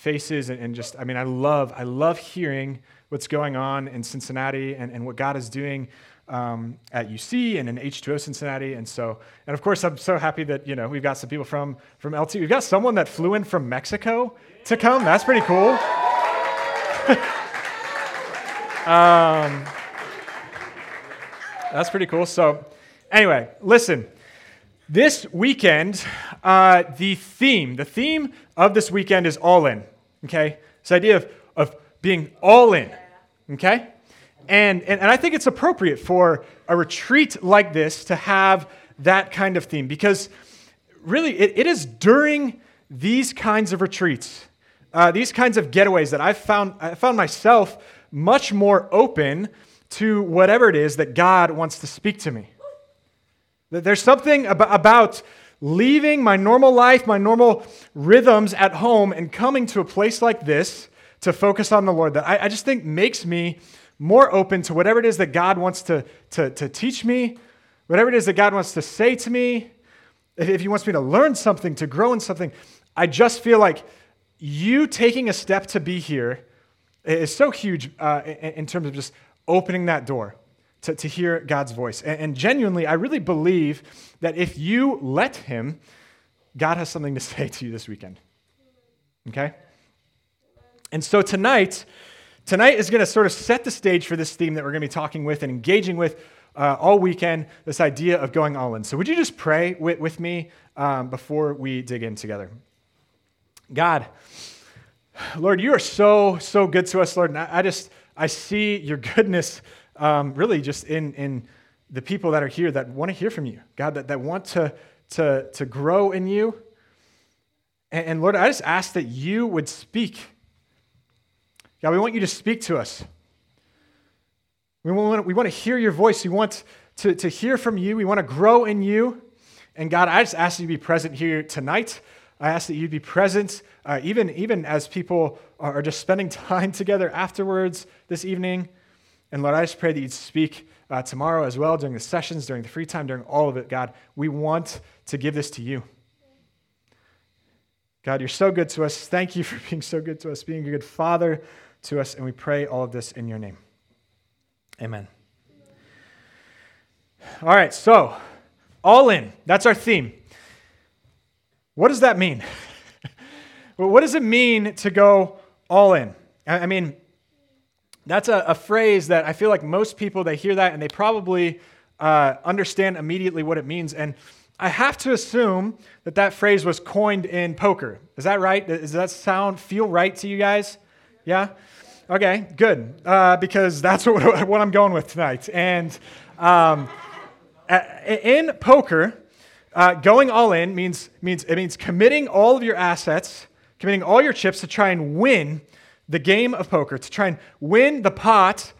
faces and, and just, I mean, I love, I love hearing what's going on in Cincinnati and, and what God is doing um, at UC and in H2O Cincinnati. And so, and of course, I'm so happy that, you know, we've got some people from, from LT. We've got someone that flew in from Mexico to come. That's pretty cool. um, that's pretty cool. So, anyway, listen. This weekend, uh, the theme, the theme of this weekend is all in. Okay? This idea of, of being all in. Okay? And, and, and I think it's appropriate for a retreat like this to have that kind of theme because really it, it is during these kinds of retreats, uh, these kinds of getaways that I've found, I found myself much more open to whatever it is that God wants to speak to me. There's something about leaving my normal life, my normal rhythms at home, and coming to a place like this to focus on the Lord that I, just think makes me more open to whatever it is that God wants to, to, to teach me, whatever it is that God wants to say to me. If, He wants me to learn something, to grow in something, I just feel like you taking a step to be here is so huge uh, in terms of just opening that door to, to hear God's voice. And, and genuinely, I really believe that if you let Him, God has something to say to you this weekend. Okay? And so tonight, tonight is going to sort of set the stage for this theme that we're going to be talking with and engaging with uh, all weekend this idea of going all in. So, would you just pray with, with me um, before we dig in together? God, Lord, you are so, so good to us, Lord. And I, I just, I see your goodness um, really just in, in the people that are here that want to hear from you, God, that, that want to, to, to grow in you. And, and Lord, I just ask that you would speak. God, we want you to speak to us. We want, we want to hear your voice. We want to, to hear from you. We want to grow in you. And God, I just ask that you be present here tonight. I ask that you'd be present, uh, even, even as people are just spending time together afterwards this evening. And Lord, I just pray that you'd speak uh, tomorrow as well, during the sessions, during the free time, during all of it. God, we want to give this to you. God, you're so good to us. Thank you for being so good to us, being a good father to us. And we pray all of this in your name. Amen. All right, so all in. That's our theme. What does that mean? well, what does it mean to go all in? I mean, that's a, a, phrase that I feel like most people, they hear that and they probably uh, understand immediately what it means. And I have to assume that that phrase was coined in poker. Is that right? Does that sound, feel right to you guys? Yeah? Okay, good. Uh, because that's what, what I'm going with tonight. And um, in poker, uh, going all in means, means, it means committing all of your assets, committing all your chips to try and win the game of poker, to try and win the pot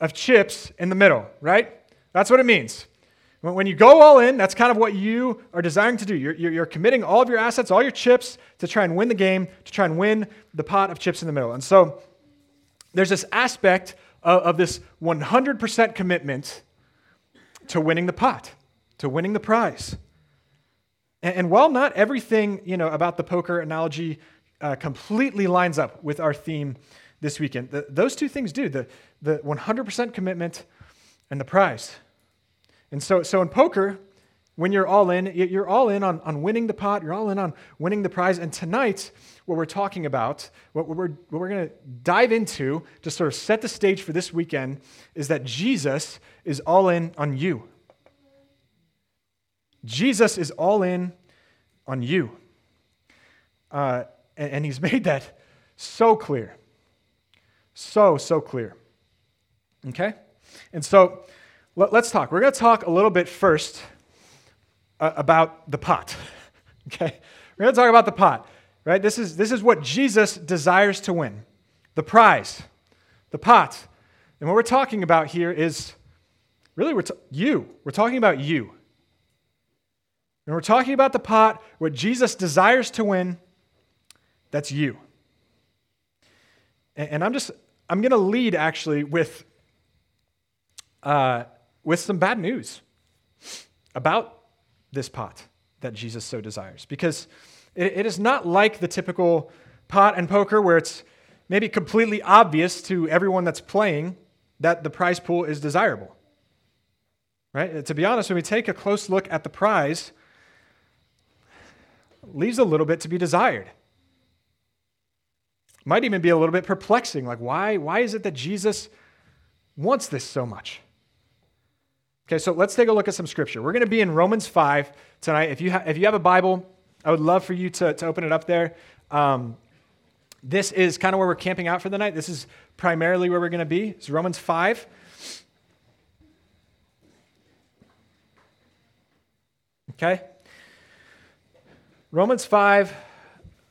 of chips in the middle, right? That's what it means. When you go all in, that's kind of what you are desiring to do. You're, you're, committing all of your assets, all your chips to try and win the game, to try and win the pot of chips in the middle. And so there's this aspect of, of this 100% commitment to winning the pot, to winning the prize. And, and while not everything you know about the poker analogy uh, completely lines up with our theme this weekend. The, those two things do the, the 100% commitment and the prize. And so, so in poker, when you're all in, you're all in on, on winning the pot, you're all in on winning the prize. And tonight, what we're talking about, what we're, what we're going to dive into to sort of set the stage for this weekend, is that Jesus is all in on you. Jesus is all in on you. Uh, and, he's made that so clear. So, so clear. Okay? And so let, us talk. We're going to talk a little bit first uh, about the pot. okay? We're going to talk about the pot, right? This is, this is what Jesus desires to win the prize, the pot. And what we're talking about here is really we're t- you. We're talking about you. And we're talking about the pot, what Jesus desires to win, that's you. And, I'm just, I'm going to lead actually with, uh, with some bad news about this pot that Jesus so desires. Because it, it is not like the typical pot and poker where it's maybe completely obvious to everyone that's playing that the prize pool is desirable. Right? To be honest, when we take a close look at the prize, leaves a little bit to be desired. Might even be a little bit perplexing. Like, why, why is it that Jesus wants this so much? Okay, so let's take a look at some scripture. We're going to be in Romans 5 tonight. If you, ha- if you have a Bible, I would love for you to, to open it up there. Um, this is kind of where we're camping out for the night. This is primarily where we're going to be. It's Romans 5. Okay? Romans 5,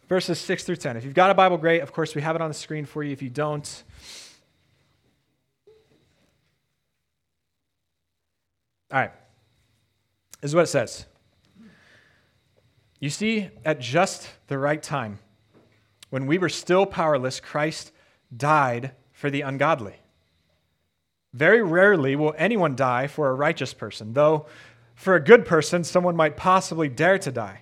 verses 6 through 10. If you've got a Bible, great. Of course, we have it on the screen for you. If you don't, all right. This is what it says. You see, at just the right time, when we were still powerless, Christ died for the ungodly. Very rarely will anyone die for a righteous person, though for a good person, someone might possibly dare to die.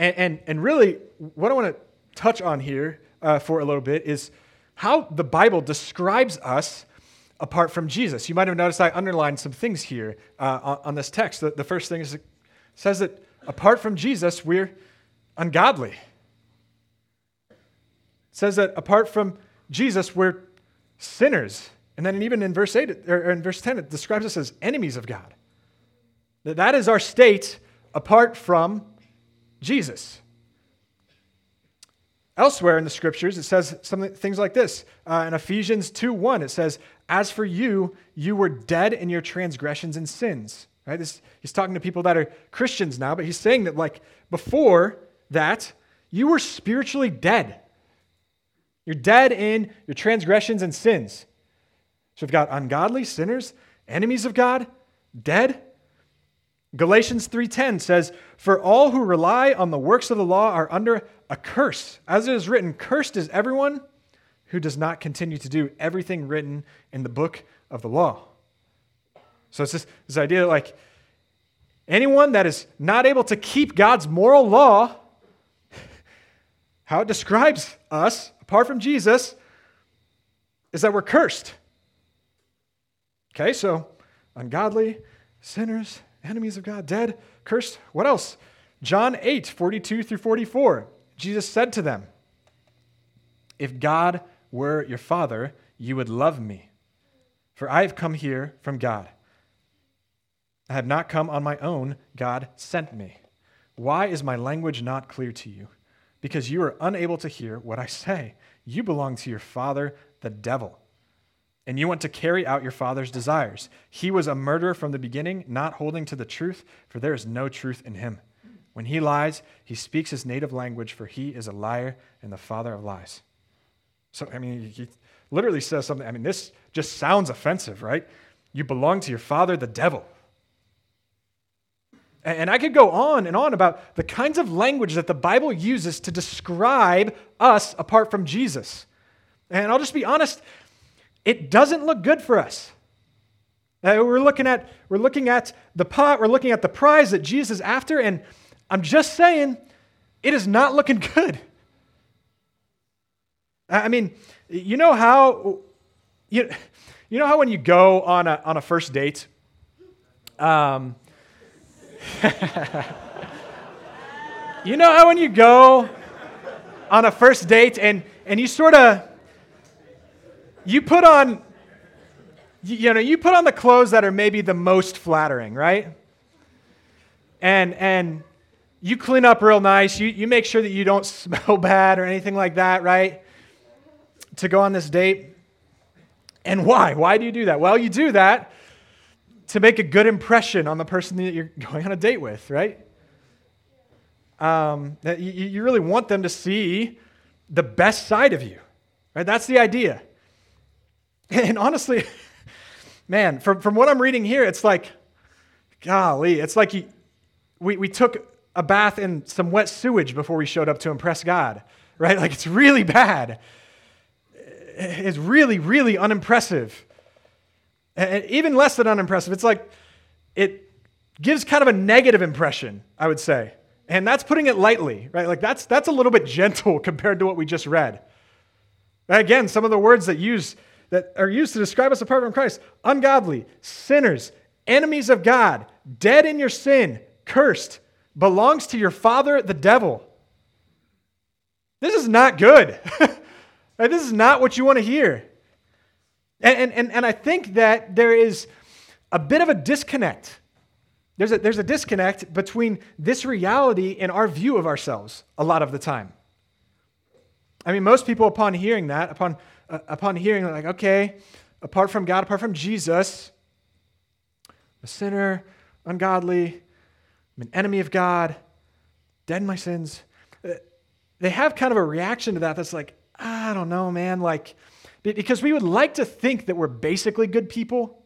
And, and, and really, what I want to touch on here uh, for a little bit is how the Bible describes us apart from Jesus. You might have noticed I underlined some things here uh, on, on, this text. The, the first thing is it says that apart from Jesus, we're ungodly says that apart from Jesus, we're sinners. And then even in verse 8 or in verse 10, it describes us as enemies of God. That that is our state apart from Jesus. Elsewhere in the scriptures, it says something, things like this. Uh, in Ephesians 2 1, it says, As for you, you were dead in your transgressions and sins. Right? This, he's talking to people that are Christians now, but he's saying that, like, before that, you were spiritually dead. You're dead in your transgressions and sins. So we've got ungodly sinners, enemies of God, dead. Galatians 3:10 says, "For all who rely on the works of the law are under a curse. As it is written, cursed is everyone who does not continue to do everything written in the book of the law." So it's this, this idea like anyone that is not able to keep God's moral law, how it describes us apart from Jesus, is that we're cursed. Okay, so ungodly, sinners, enemies of God, dead, cursed. What else? John 8, 42 through 44. Jesus said to them, If God were your father, you would love me, for I have come here from God. I have not come on my own, God sent me. Why is my language not clear to you? because you are unable to hear what I say. You belong to your father, the devil, and you want to carry out your father's desires. He was a murderer from the beginning, not holding to the truth, for there is no truth in him. When he lies, he speaks his native language, for he is a liar and the father of lies. So, I mean, he literally says something. I mean, this just sounds offensive, right? You belong to your father, the devil. And I could go on and on about the kinds of language that the Bible uses to describe us apart from Jesus. And I'll just be honest, it doesn't look good for us. Uh, we're, looking at, we're looking at the pot, we're looking at the prize that Jesus is after, and I'm just saying, it is not looking good. I mean, you know how you, you know how when you go on a, on a first date, um, you know how when you go on a first date and, and you sort of you put on you, know you put on the clothes that are maybe the most flattering right and and you clean up real nice you, you make sure that you don't smell bad or anything like that right to go on this date and why why do you do that well you do that to make a good impression on the person that you're going on a date with, right? Um, you, you really want them to see the best side of you. Right? That's the idea. And honestly, man, from, from what I'm reading here, it's like, golly, it's like you, we, we took a bath in some wet sewage before we showed up to impress God, right? Like it's really bad. It's really, really unimpressive. And even less than unimpressive. It's like it gives kind of a negative impression, I would say. And that's putting it lightly, right? Like that's that's a little bit gentle compared to what we just read. Again, some of the words that use that are used to describe us apart from Christ, ungodly, sinners, enemies of God, dead in your sin, cursed, belongs to your father, the devil. This is not good. this is not what you want to hear. And, and, and I think that there is a bit of a disconnect. There's a, there's a disconnect between this reality and our view of ourselves a lot of the time. I mean, most people, upon hearing that, upon, upon hearing, like, okay, apart from God, apart from Jesus, I'm a sinner, ungodly, I'm an enemy of God, dead in my sins. Uh, they have kind of a reaction to that that's like, I don't know, man. Like, because we would like to think that we're basically good people.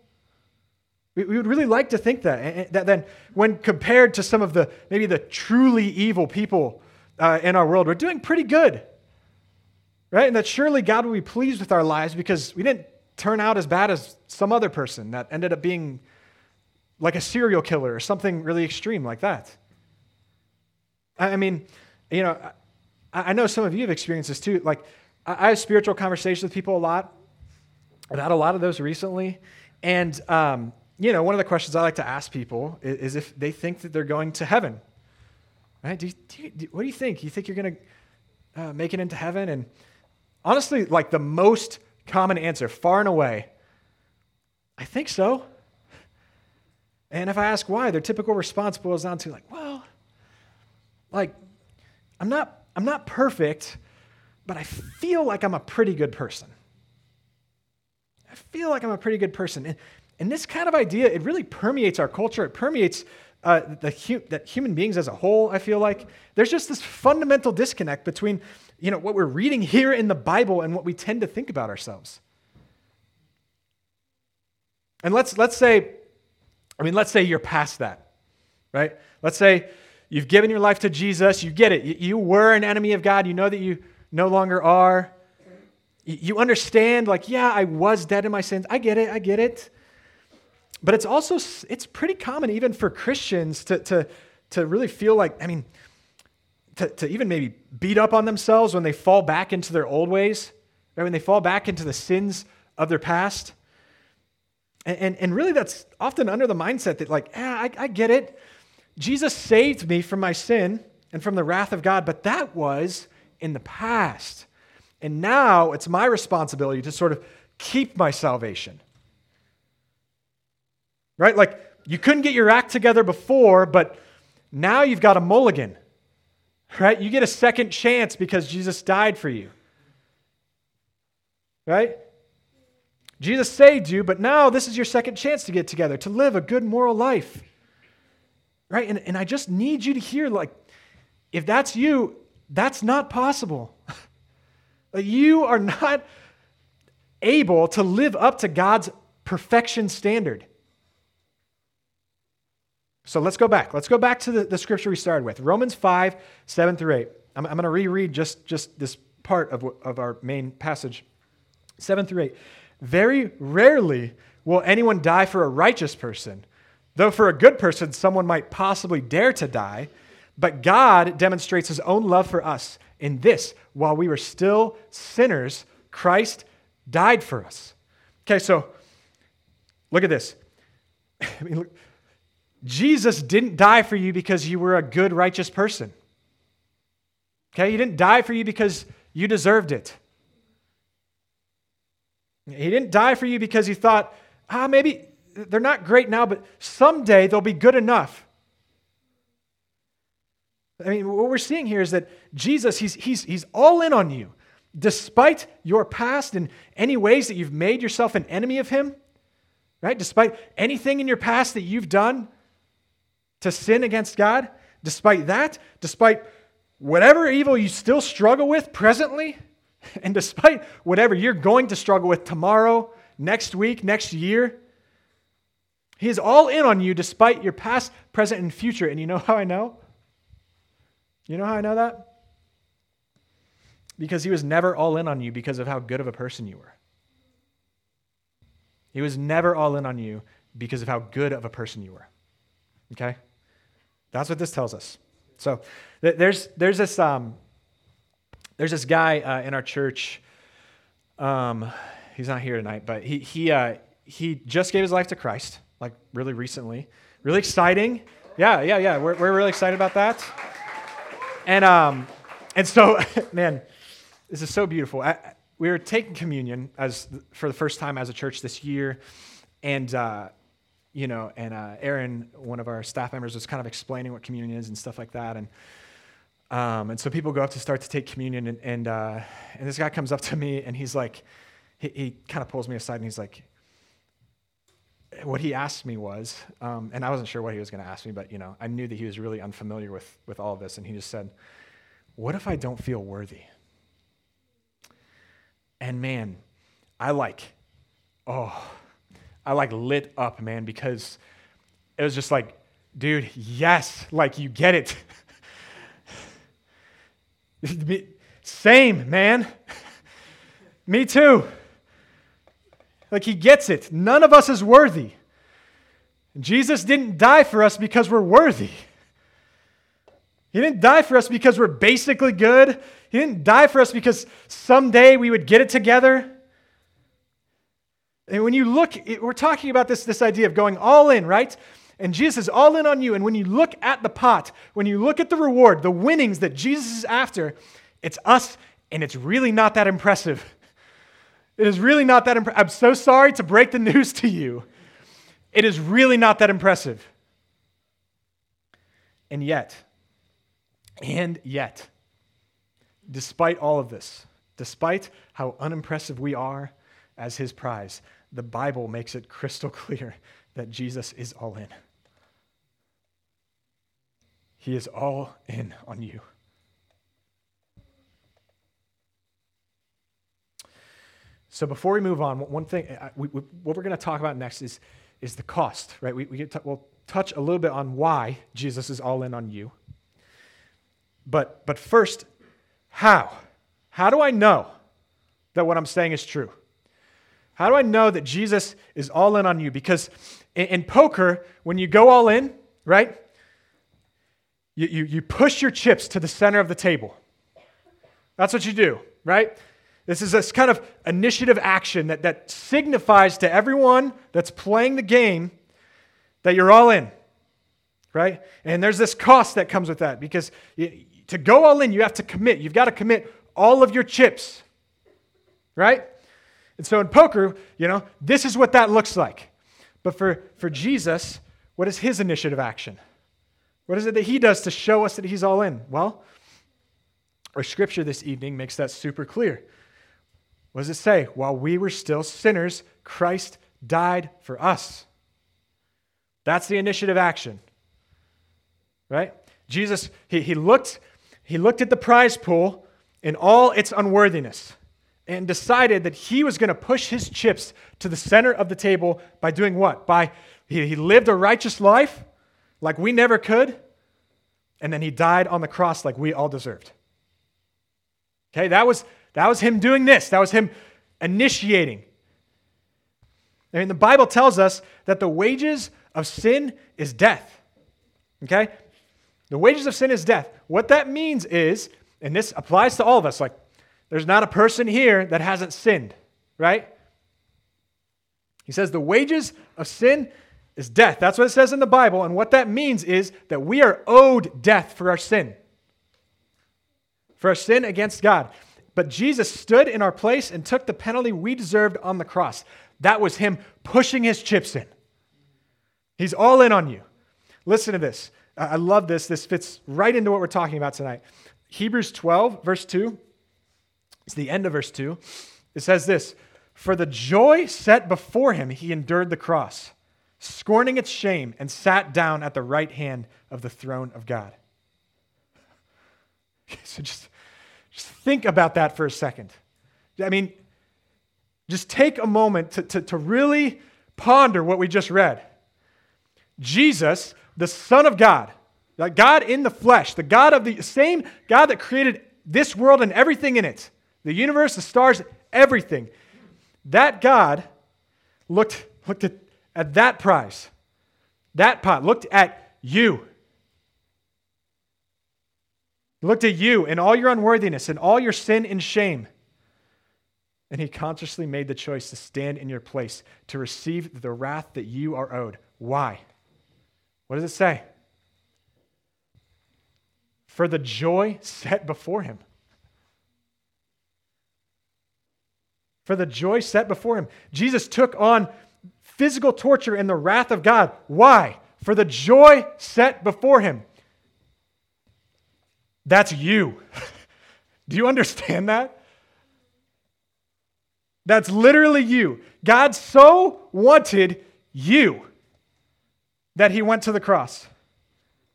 We, would really like to think that. That then, when compared to some of the maybe the truly evil people uh, in our world, we're doing pretty good. Right? And that surely God will be pleased with our lives because we didn't turn out as bad as some other person that ended up being like a serial killer or something really extreme like that. I mean, you know, I know some of you have experienced this too. Like, I have spiritual conversations with people a lot. I've had a lot of those recently. And, um, you know, one of the questions I like to ask people is, if they think that they're going to heaven. Right? Do you, do you, what do you think? You think you're going to uh, make it into heaven? And honestly, like the most common answer, far and away, I think so. And if I ask why, their typical response boils down to like, well, like, I'm not, I'm not perfect, but I feel like I'm a pretty good person. I feel like I'm a pretty good person. And, and this kind of idea, it really permeates our culture. It permeates uh, the hu- that human beings as a whole, I feel like. There's just this fundamental disconnect between you know, what we're reading here in the Bible and what we tend to think about ourselves. And let's, let's say I mean, let's say you're past that, right? Let's say you've given your life to Jesus, you get it. You were an enemy of God, you know that you no longer are. You understand, like, yeah, I was dead in my sins. I get it, I get it. But it's also, it's pretty common even for Christians to, to, to really feel like, I mean, to, to even maybe beat up on themselves when they fall back into their old ways, right? when they fall back into the sins of their past. And, and, and really, that's often under the mindset that, like, ah, I, I get it. Jesus saved me from my sin and from the wrath of God, but that was in the past. And now it's my responsibility to sort of keep my salvation. Right? Like, you couldn't get your act together before, but now you've got a mulligan. Right? You get a second chance because Jesus died for you. Right? Jesus saved you, but now this is your second chance to get together, to live a good moral life. Right? And, and I just need you to hear like, if that's you, that's not possible. you are not able to live up to God's perfection standard. So let's go back. Let's go back to the, the scripture we started with Romans 5, 7 through 8. I'm, I'm going to reread just, just this part of, of our main passage 7 through 8. Very rarely will anyone die for a righteous person, though for a good person, someone might possibly dare to die. But God demonstrates his own love for us in this while we were still sinners, Christ died for us. Okay, so look at this. I mean, look, Jesus didn't die for you because you were a good, righteous person. Okay, he didn't die for you because you deserved it. He didn't die for you because he thought, ah, maybe they're not great now, but someday they'll be good enough. I mean, what we're seeing here is that Jesus, he's, he's, he's all in on you. Despite your past and any ways that you've made yourself an enemy of him, right? Despite anything in your past that you've done to sin against God, despite that, despite whatever evil you still struggle with presently, and despite whatever you're going to struggle with tomorrow, next week, next year, He is all in on you despite your past, present, and future. And you know how I know? You know how I know that? Because He was never all in on you because of how good of a person you were. He was never all in on you because of how good of a person you were. Okay? That's what this tells us. So th- there's, there's, this, um, there's this guy uh, in our church. Um, he's not here tonight, but he, he, uh, he just gave his life to Christ, like really recently. Really exciting. Yeah, yeah, yeah. We're, we're really excited about that. And, um, and so, man, this is so beautiful. I, we were taking communion as for the first time as a church this year, and uh, you know, and uh, Aaron, one of our staff members, was kind of explaining what communion is and stuff like that, and um, and so people go up to start to take communion, and and, uh, and this guy comes up to me, and he's like, he, he kind of pulls me aside, and he's like, what he asked me was, um, and I wasn't sure what he was going to ask me, but you know, I knew that he was really unfamiliar with with all of this, and he just said, "What if I don't feel worthy?" And man, I like, oh, I like lit up, man, because it was just like, dude, yes, like you get it. Same, man. Me too. Like he gets it. None of us is worthy. Jesus didn't die for us because we're worthy. He didn't die for us because we're basically good. He didn't die for us because someday we would get it together. And when you look, we're talking about this, this idea of going all in, right? And Jesus is all in on you. And when you look at the pot, when you look at the reward, the winnings that Jesus is after, it's us, and it's really not that impressive. It is really not that impressive. I'm so sorry to break the news to you. It is really not that impressive. And yet, and yet, despite all of this, despite how unimpressive we are as his prize, the Bible makes it crystal clear that Jesus is all in. He is all in on you. So before we move on, one thing, uh, we, we, what we're going to talk about next is, is the cost, right? We, we get to, we'll touch a little bit on why Jesus is all in on you. But, but first, how? How do I know that what I'm saying is true? How do I know that Jesus is all in on you? Because in, in poker, when you go all in, right, you, you, you push your chips to the center of the table. That's what you do, right? This is this kind of initiative action that, that signifies to everyone that's playing the game that you're all in, right? And there's this cost that comes with that because to go all in, you have to commit. You've got to commit all of your chips, right? And so in poker, you know, this is what that looks like. But for, for Jesus, what is his initiative action? What is it that he does to show us that he's all in? Well, our scripture this evening makes that super clear. What does it say? While we were still sinners, Christ died for us. That's the initiative action. Right? Jesus, he, he looked he looked at the prize pool in all its unworthiness and decided that he was going to push his chips to the center of the table by doing what? By he, lived a righteous life like we never could, and then he died on the cross like we all deserved. Okay, that was that was him doing this. That was him initiating. I mean, the Bible tells us that the wages of sin is death. Okay? The wages of sin is death. What that means is, and this applies to all of us, like there's not a person here that hasn't sinned, right? He says the wages of sin is death. That's what it says in the Bible. And what that means is that we are owed death for our sin, for our sin against God. But Jesus stood in our place and took the penalty we deserved on the cross. That was him pushing his chips in. He's all in on you. Listen to this. I love this. This fits right into what we're talking about tonight. Hebrews 12, verse 2. It's the end of verse 2. It says this For the joy set before him, he endured the cross, scorning its shame, and sat down at the right hand of the throne of God. So just, just think about that for a second. I mean, just take a moment to, to, to really ponder what we just read. Jesus, the Son of God, God in the flesh, the God of the same God that created this world and everything in it, the universe, the stars, everything. That God looked, looked at, at that prize, that pot, looked at you. looked at you and all your unworthiness and all your sin and shame. And he consciously made the choice to stand in your place, to receive the wrath that you are owed. Why? What does it say? For the joy set before him. For the joy set before him. Jesus took on physical torture and the wrath of God. Why? For the joy set before him. That's you. Do you understand that? That's literally you. God so wanted you that he went to the cross.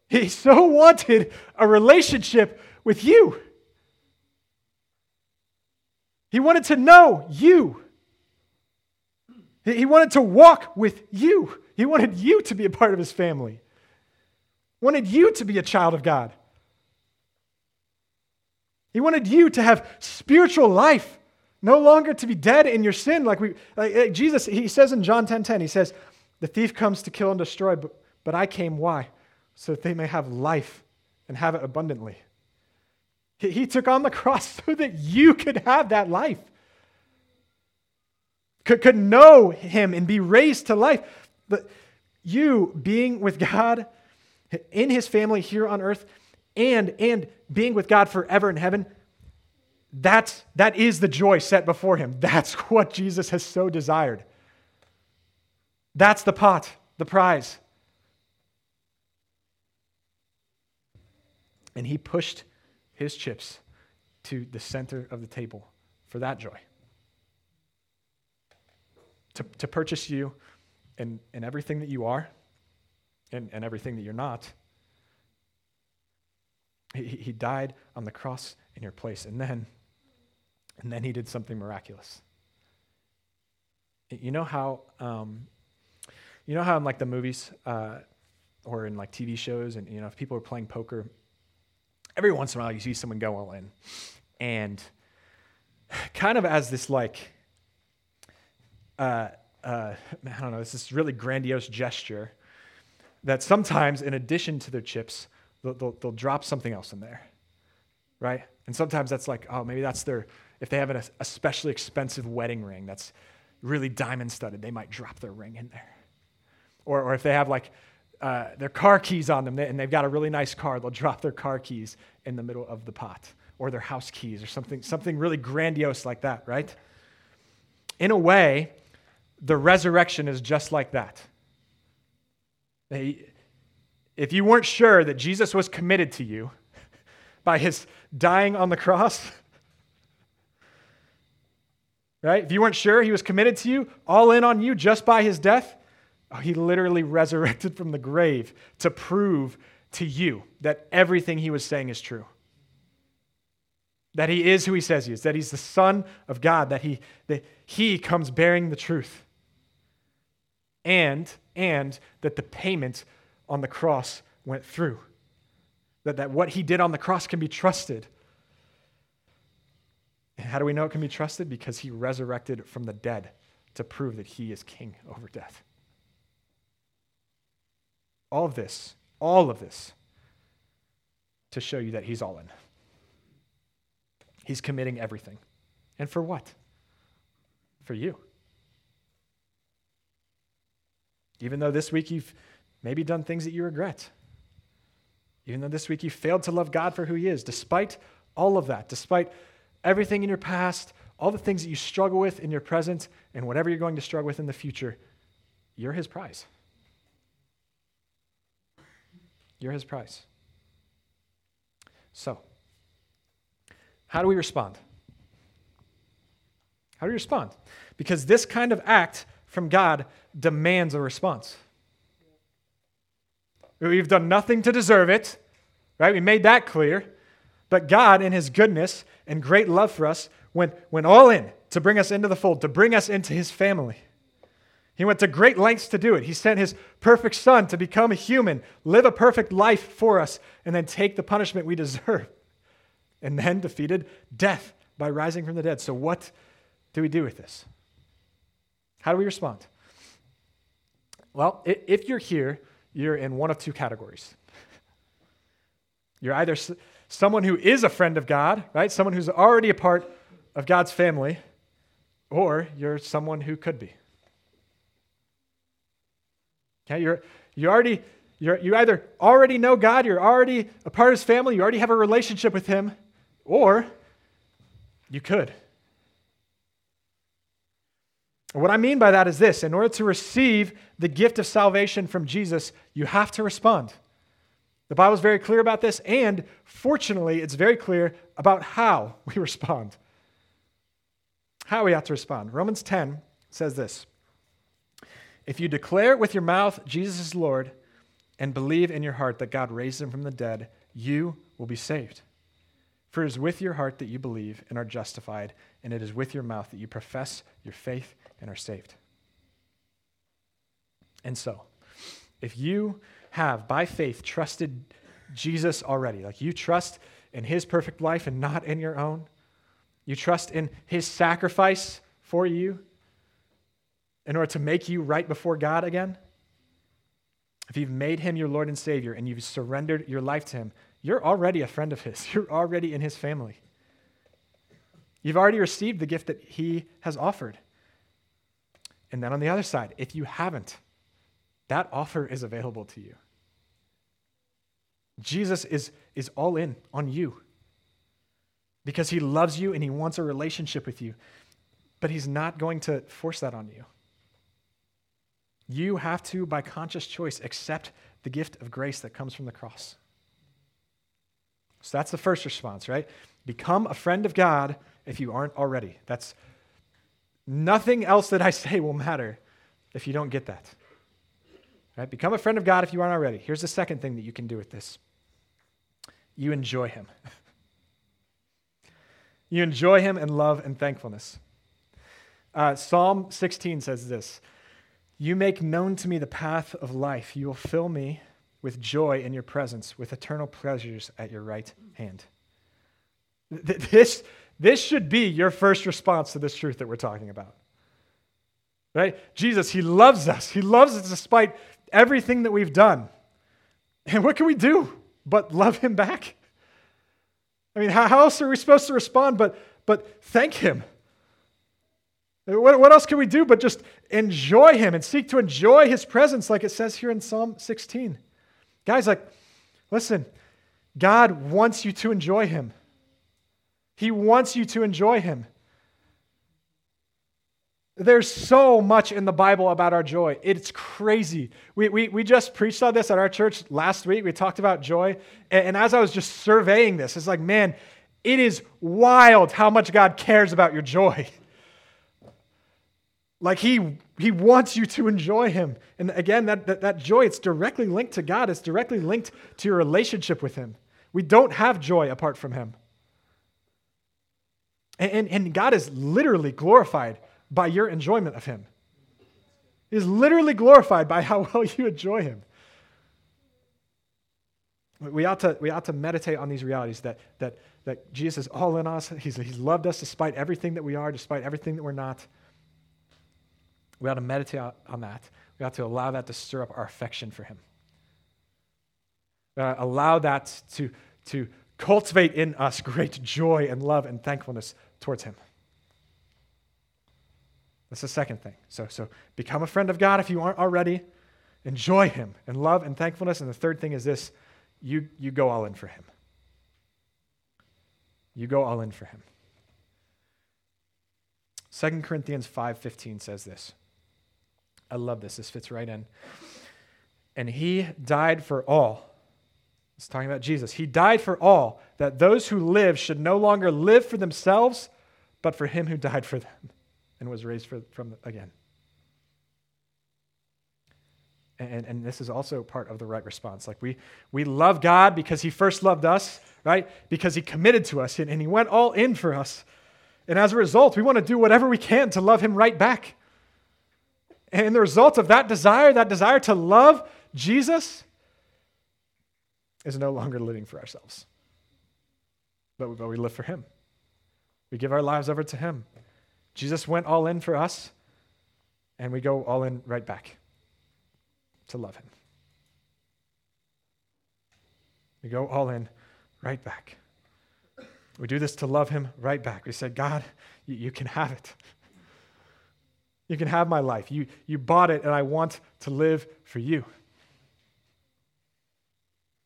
He so wanted a relationship with you. He wanted to know you. He wanted to walk with you. He wanted you to be a part of his family. Wanted you to be a child of God. He wanted you to have spiritual life no longer to be dead in your sin. Like we like, like Jesus, he says in John 10:10, 10, 10, he says, The thief comes to kill and destroy, but, but I came why? So that they may have life and have it abundantly. He, took on the cross so that you could have that life. Could, could know him and be raised to life. But you being with God in his family here on earth and, and being with God forever in heaven, that's, that is the joy set before him. That's what Jesus has so desired. That's the pot, the prize. And he pushed his chips to the center of the table for that joy. To, to purchase you and, and everything that you are and, and everything that you're not. He, he died on the cross in your place. And then and then he did something miraculous. You know how, um, you know how in like the movies uh, or in like TV shows, and you know if people are playing poker, every once in a while you see someone go all in, and kind of as this like, uh, uh, I don't know, it's this really grandiose gesture that sometimes, in addition to their chips, they'll, they'll, they'll drop something else in there, right? And sometimes that's like, oh, maybe that's their if they have an especially expensive wedding ring that's really diamond studded, they might drop their ring in there. Or, or if they have like uh, their car keys on them and they've got a really nice car, they'll drop their car keys in the middle of the pot. Or their house keys or something, something really grandiose like that, right? In a way, the resurrection is just like that. They, if you weren't sure that Jesus was committed to you by his dying on the cross, right? If you weren't sure he was committed to you, all in on you just by his death, Oh, he literally resurrected from the grave to prove to you that everything he was saying is true. That he is who he says he is, that he's the Son of God, that he, that he comes bearing the truth. And, and that the payment on the cross went through. That, that what he did on the cross can be trusted and how do we know it can be trusted? Because he resurrected from the dead to prove that he is king over death. All of this, all of this, to show you that he's all in. He's committing everything. And for what? For you. Even though this week you've maybe done things that you regret. Even though this week you failed to love God for who he is, despite all of that, despite everything in your past, all the things that you struggle with in your present, and whatever you're going to struggle with in the future, you're his prize. You're his prize. So, how do we respond? How do we respond? Because this kind of act from God demands a response. We've done nothing to deserve it, right? We made that clear. But God, in his goodness and great love for us, went, went all in to bring us into the fold, to bring us into his family. He went to great lengths to do it. He sent his perfect son to become a human, live a perfect life for us, and then take the punishment we deserve. And then defeated death by rising from the dead. So, what do we do with this? How do we respond? Well, if you're here, you're in one of two categories. You're either someone who is a friend of God, right? Someone who's already a part of God's family, or you're someone who could be. Okay, you're, you already, you're, you either already know God, you're already a part of his family, you already have a relationship with him, or you could. What I mean by that is this in order to receive the gift of salvation from Jesus, you have to respond. The Bible is very clear about this, and fortunately, it's very clear about how we respond. How we have to respond. Romans 10 says this if you declare with your mouth Jesus is Lord and believe in your heart that God raised him from the dead, you will be saved. For it is with your heart that you believe and are justified, and it is with your mouth that you profess your faith and are saved. And so, if you have, by faith, trusted Jesus already, like you trust in his perfect life and not in your own, you trust in his sacrifice for you, in order to make you right before God again, if you've made him your Lord and Savior and you've surrendered your life to him, you're already a friend of his. You're already in his family. You've already received the gift that he has offered. And then on the other side, if you haven't, that offer is available to you. Jesus is, is all in on you because he loves you and he wants a relationship with you, but he's not going to force that on you. You have to, by conscious choice, accept the gift of grace that comes from the cross. So that's the first response, right? Become a friend of God if you aren't already. That's nothing else that I say will matter if you don't get that. Right? Become a friend of God if you aren't already. Here's the second thing that you can do with this. You enjoy him. you enjoy him in love and thankfulness. Uh, Psalm 16 says this you make known to me the path of life. You will fill me with joy in your presence, with eternal pleasures at your right hand. This, this should be your first response to this truth that we're talking about. Right? Jesus, He loves us. He loves us despite everything that we've done. And what can we do but love Him back? I mean, how else are we supposed to respond but, but thank Him? What, what else can we do but just enjoy Him and seek to enjoy His presence, like it says here in Psalm 16? Guys, like, listen, God wants you to enjoy Him. He wants you to enjoy Him. There's so much in the Bible about our joy. It's crazy. We, we, we just preached on this at our church last week. We talked about joy. And, and as I was just surveying this, it's like, man, it is wild how much God cares about your joy. Like he, he wants you to enjoy him. And again, that, that, that joy, it's directly linked to God, it's directly linked to your relationship with him. We don't have joy apart from him. And, and, and God is literally glorified by your enjoyment of him. He's literally glorified by how well you enjoy him. We ought to, we ought to meditate on these realities that, that, that Jesus is all in us. He's, he's loved us despite everything that we are, despite everything that we're not. We ought to meditate on that. We ought to allow that to stir up our affection for Him. Allow that to, to cultivate in us great joy and love and thankfulness towards Him. That's the second thing. So, so become a friend of God if you aren't already. Enjoy Him and love and thankfulness. And the third thing is this you, you go all in for Him. You go all in for Him. 2 Corinthians 5:15 says this. I love this. This fits right in. And he died for all. It's talking about Jesus. He died for all, that those who live should no longer live for themselves, but for him who died for them and was raised for, from again. And, and this is also part of the right response. Like we, we love God because he first loved us, right? Because he committed to us and, and he went all in for us. And as a result, we want to do whatever we can to love him right back. And the result of that desire, that desire to love Jesus, is no longer living for ourselves, but we, but we live for him. We give our lives over to him. Jesus went all in for us, and we go all in right back to love him. We go all in right back. We do this to love him right back. We say, God, you, you, can have it. You can have my life. You, you bought it, and I want to live for you.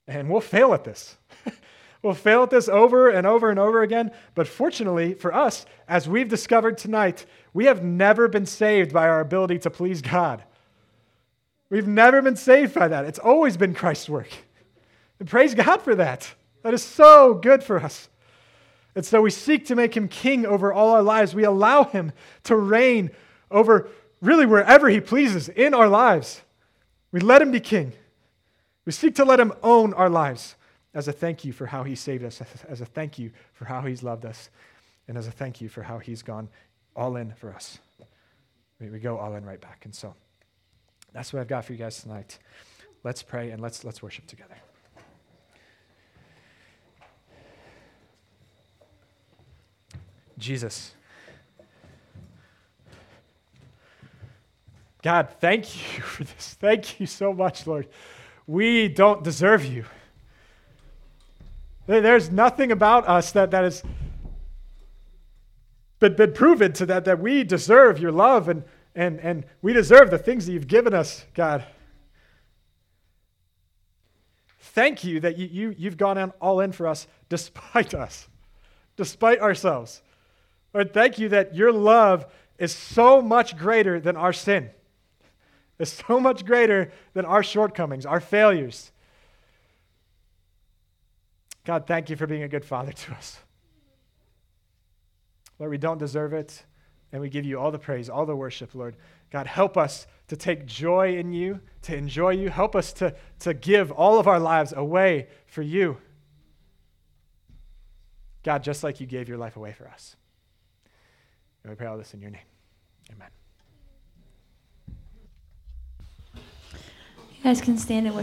And we'll fail at this. we'll fail at this over and over and over again. But fortunately for us, as we've discovered tonight, we have never been saved by our ability to please God. We've never been saved by that. It's always been Christ's work. And praise God for that. That is so good for us. And so we seek to make him king over all our lives. We allow him to reign over really wherever he pleases in our lives. We let him be king. We seek to let him own our lives as a thank you for how he saved us, as a thank you for how he's loved us, and as a thank you for how he's gone all in for us. We, go all in right back. And so. That's what I've got for you guys tonight. Let's pray and let's, let's worship together. Jesus. God, thank you for this. Thank you so much, Lord. We don't deserve you. There's nothing about us that, that has been, been proven to that, that we deserve your love and and, and we deserve the things that you've given us, God. Thank you that you, you, you've gone on all in for us despite us, despite ourselves. Lord, thank you that your love is so much greater than our sin, is so much greater than our shortcomings, our failures. God, thank you for being a good father to us. Lord, we don't deserve it. And we give you all the praise, all the worship, Lord. God, help us to take joy in you, to enjoy you. Help us to, to give all of our lives away for you. God, just like you gave your life away for us. And we pray all this in your name. Amen. Guys can stand and worship.